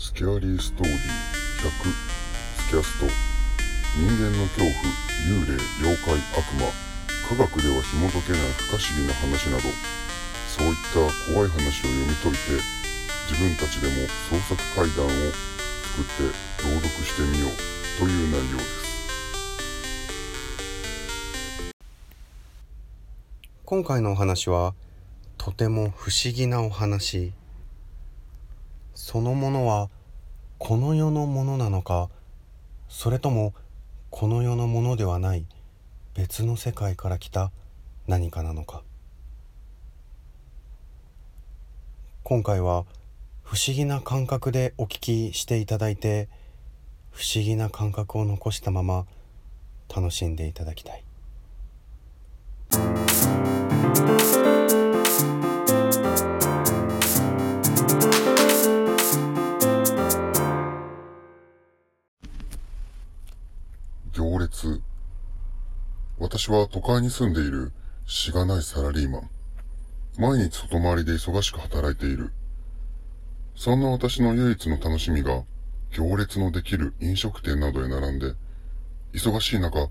スキャリーストーリー100スキャスト。人間の恐怖幽霊妖怪悪魔。科学では紐解けない不可思議な話など。そういった怖い話を読み解いて自分たちでも創作怪談を作って朗読してみようという内容です。今回のお話はとても不思議なお話。そのものはこの世のものなのかそれともこの世のものではない別の世界から来た何かなのか。今回は不思議な感覚でお聞きしていただいて不思議な感覚を残したまま楽しんでいただきたい。私は都会に住んでいる。しがないサラリーマン。毎日外回りで忙しく働いている。そんな私の唯一の楽しみが行列のできる飲食店などへ並んで忙しい中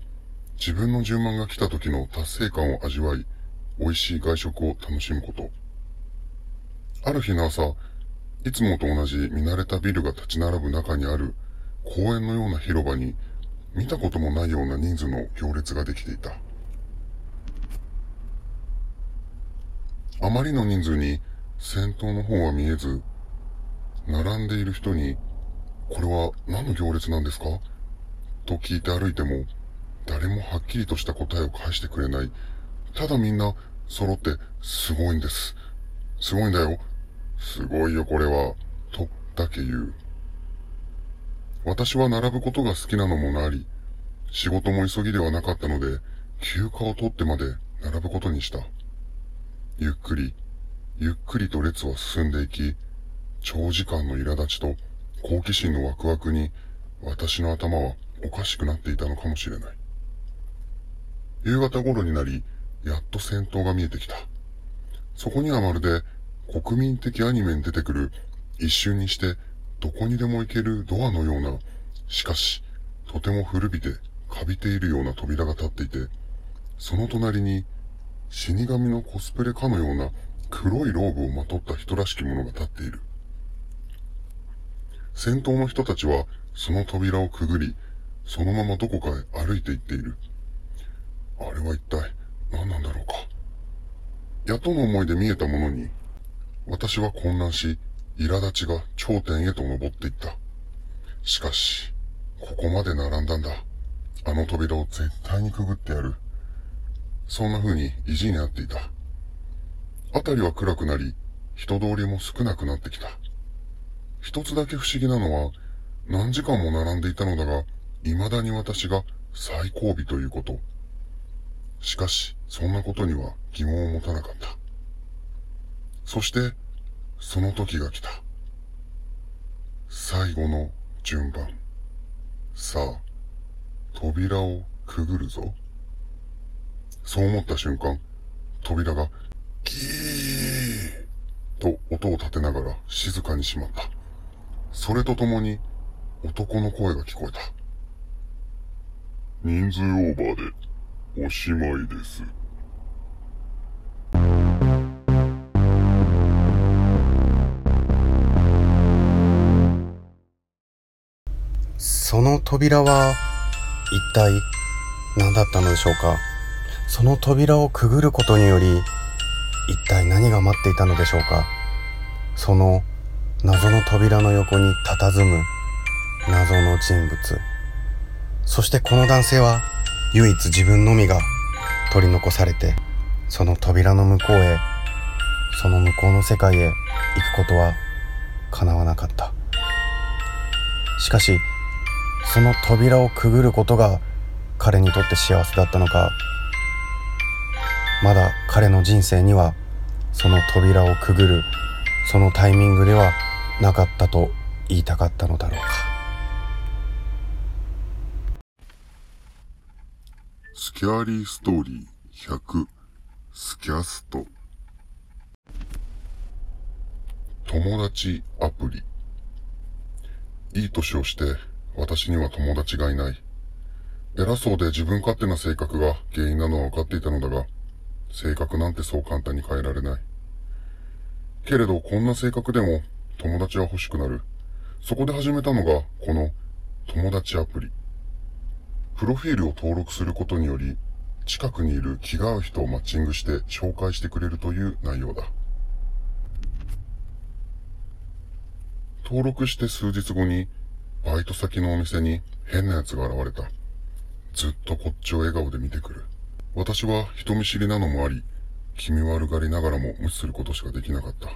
自分の順番が来た時の達成感を味わい美味しい外食を楽しむこと。ある日の朝いつもと同じ見慣れたビルが立ち並ぶ中にある公園のような広場に見たこともないような人数の行列ができていた。あまりの人数に先頭の方は見えず、並んでいる人に、これは何の行列なんですか？と聞いて歩いても、誰もはっきりとした答えを返してくれない。ただみんな揃って、すごいんです。すごいんだよ。すごいよこれは。とだけ言う。私は並ぶことが好きなのもあり、仕事も急ぎではなかったので、休暇を取ってまで並ぶことにした。ゆっくり、ゆっくりと列は進んでいき、長時間の苛立ちと好奇心のワクワクに、私の頭はおかしくなっていたのかもしれない。夕方頃になり、やっと先頭が見えてきた。そこにはまるで国民的アニメに出てくる一瞬にしてどこにでも行けるドアのような、しかし、とても古びて、カビているような扉が立っていて、その隣に、死神のコスプレかのような黒いローブをまとった人らしきものが立っている。先頭の人たちは、その扉をくぐり、そのままどこかへ歩いて行っている。あれは一体何なんだろうか。やっとの思いで見えたものに、私は混乱し、苛立ちが頂点へと登っていった。しかし、ここまで並んだんだ。あの扉を絶対にくぐってやる。そんな風に意地になっていた。あたりは暗くなり、人通りも少なくなってきた。一つだけ不思議なのは、何時間も並んでいたのだが、未だに私が最後尾ということ。しかし、そんなことには疑問を持たなかった。そして、その時が来た。最後の順番。さあ、扉をくぐるぞ。そう思った瞬間、扉が、ギーと音を立てながら静かに閉まった。それとともに、男の声が聞こえた。人数オーバーで、おしまいです。その扉は一体何だったのでしょうか？その扉をくぐることにより一体何が待っていたのでしょうか？その謎の扉の横に佇む謎の人物。そしてこの男性は唯一自分のみが取り残されてその扉の向こうへその向こうの世界へ行くことは叶わなかった。しかしその扉をくぐることが彼にとって幸せだったのかまだ彼の人生にはその扉をくぐるそのタイミングではなかったと言いたかったのだろうか。スキャーリーストーリー100スキャスト。友達アプリ。いい年をして私には友達がいない。偉そうで自分勝手な性格が原因なのは分かっていたのだが、性格なんてそう簡単に変えられない。けれどこんな性格でも友達は欲しくなる。そこで始めたのがこの友達アプリ。プロフィールを登録することにより、近くにいる気が合う人をマッチングして紹介してくれるという内容だ。登録して数日後に、バイト先のお店に変な奴が現れた。ずっとこっちを笑顔で見てくる。私は人見知りなのもあり、気味悪がりながらも無視することしかできなかった。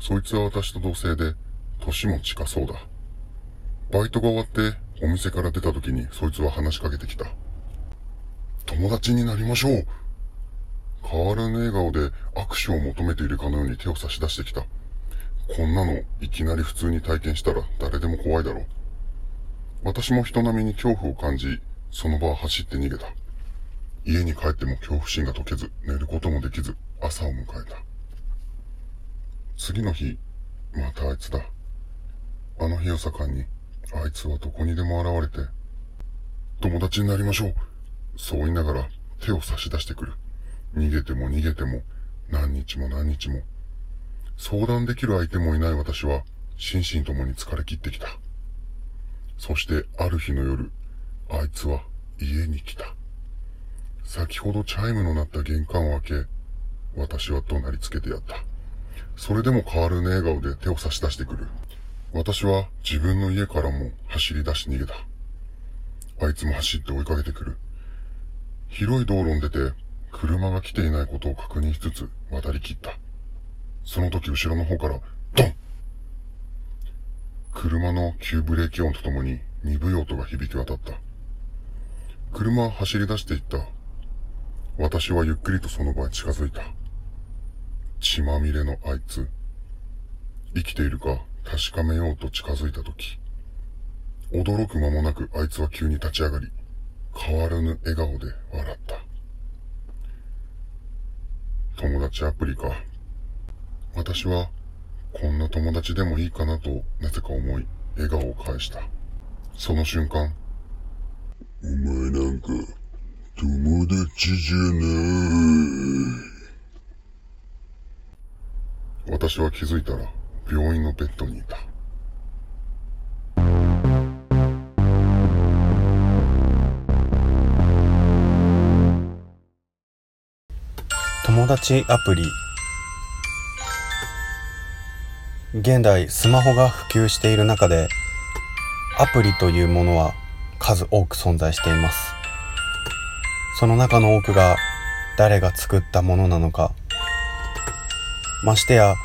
そいつは私と同性で、年も近そうだ。バイトが終わってお店から出た時にそいつは話しかけてきた。友達になりましょう。変わらぬ笑顔で握手を求めているかのように手を差し出してきた。こんなのいきなり普通に体験したら誰でも怖いだろう。私も人並みに恐怖を感じ、その場を走って逃げた。家に帰っても恐怖心が解けず、寝ることもできず、朝を迎えた。次の日、またあいつだ。あの日を境に、あいつはどこにでも現れて、友達になりましょう。そう言いながら手を差し出してくる。逃げても逃げても、何日も何日も。相談できる相手もいない私は、心身ともに疲れ切ってきた。そしてある日の夜、あいつは家に来た。先ほどチャイムの鳴った玄関を開け、私は怒鳴りつけてやった。それでも変わるね笑顔で手を差し出してくる。私は自分の家からも走り出し逃げた。あいつも走って追いかけてくる。広い道路に出て、車が来ていないことを確認しつつ渡り切った。その時後ろの方から、ドン車の急ブレーキ音とともに鈍い音が響き渡った。車は走り出していった。私はゆっくりとその場へ近づいた。血まみれのあいつ。生きているか確かめようと近づいたとき、驚く間もなくあいつは急に立ち上がり、変わらぬ笑顔で笑った。友達アプリか。私は、こんな友達でもいいかなと、なぜか思い、笑顔を返した。その瞬間、お前なんか、友達じゃない。私は気づいたら、病院のベッドにいた。友達アプリ現代スマホが普及している中でアプリというものは数多く存在していますその中の多くが誰が作ったものなのか。ましてや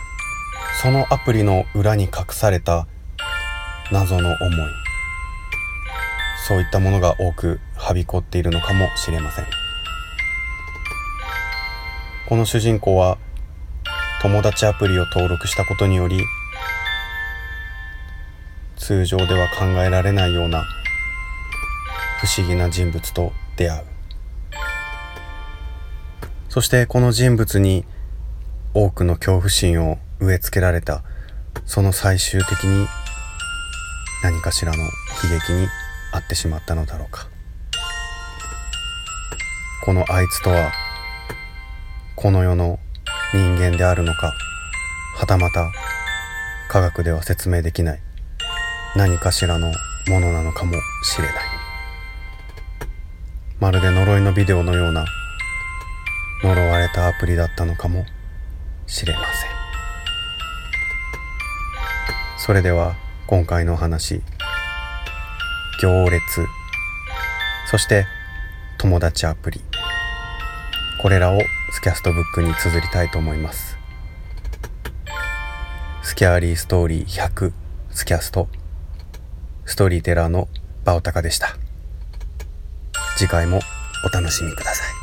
そのアプリの裏に隠された謎の思い。そういったものが多くはびこっているのかもしれません。この主人公は友達アプリを登録したことにより通常では考えられないような不思議な人物と出会う。そしてこの人物に多くの恐怖心を植え付けられたその最終的に何かしらの悲劇に遭ってしまったのだろうか。このあいつとはこの世の人間であるのかはたまた科学では説明できない何かしらのものなのかもしれない。まるで呪いのビデオのような呪われたアプリだったのかもしれません。それでは今回のお話行列。そして友達アプリ。これらをスキャストブックに綴りたいと思います。スキャーリーストーリー100スキャスト。ストーリーテラーのバオタカでした。次回もお楽しみください。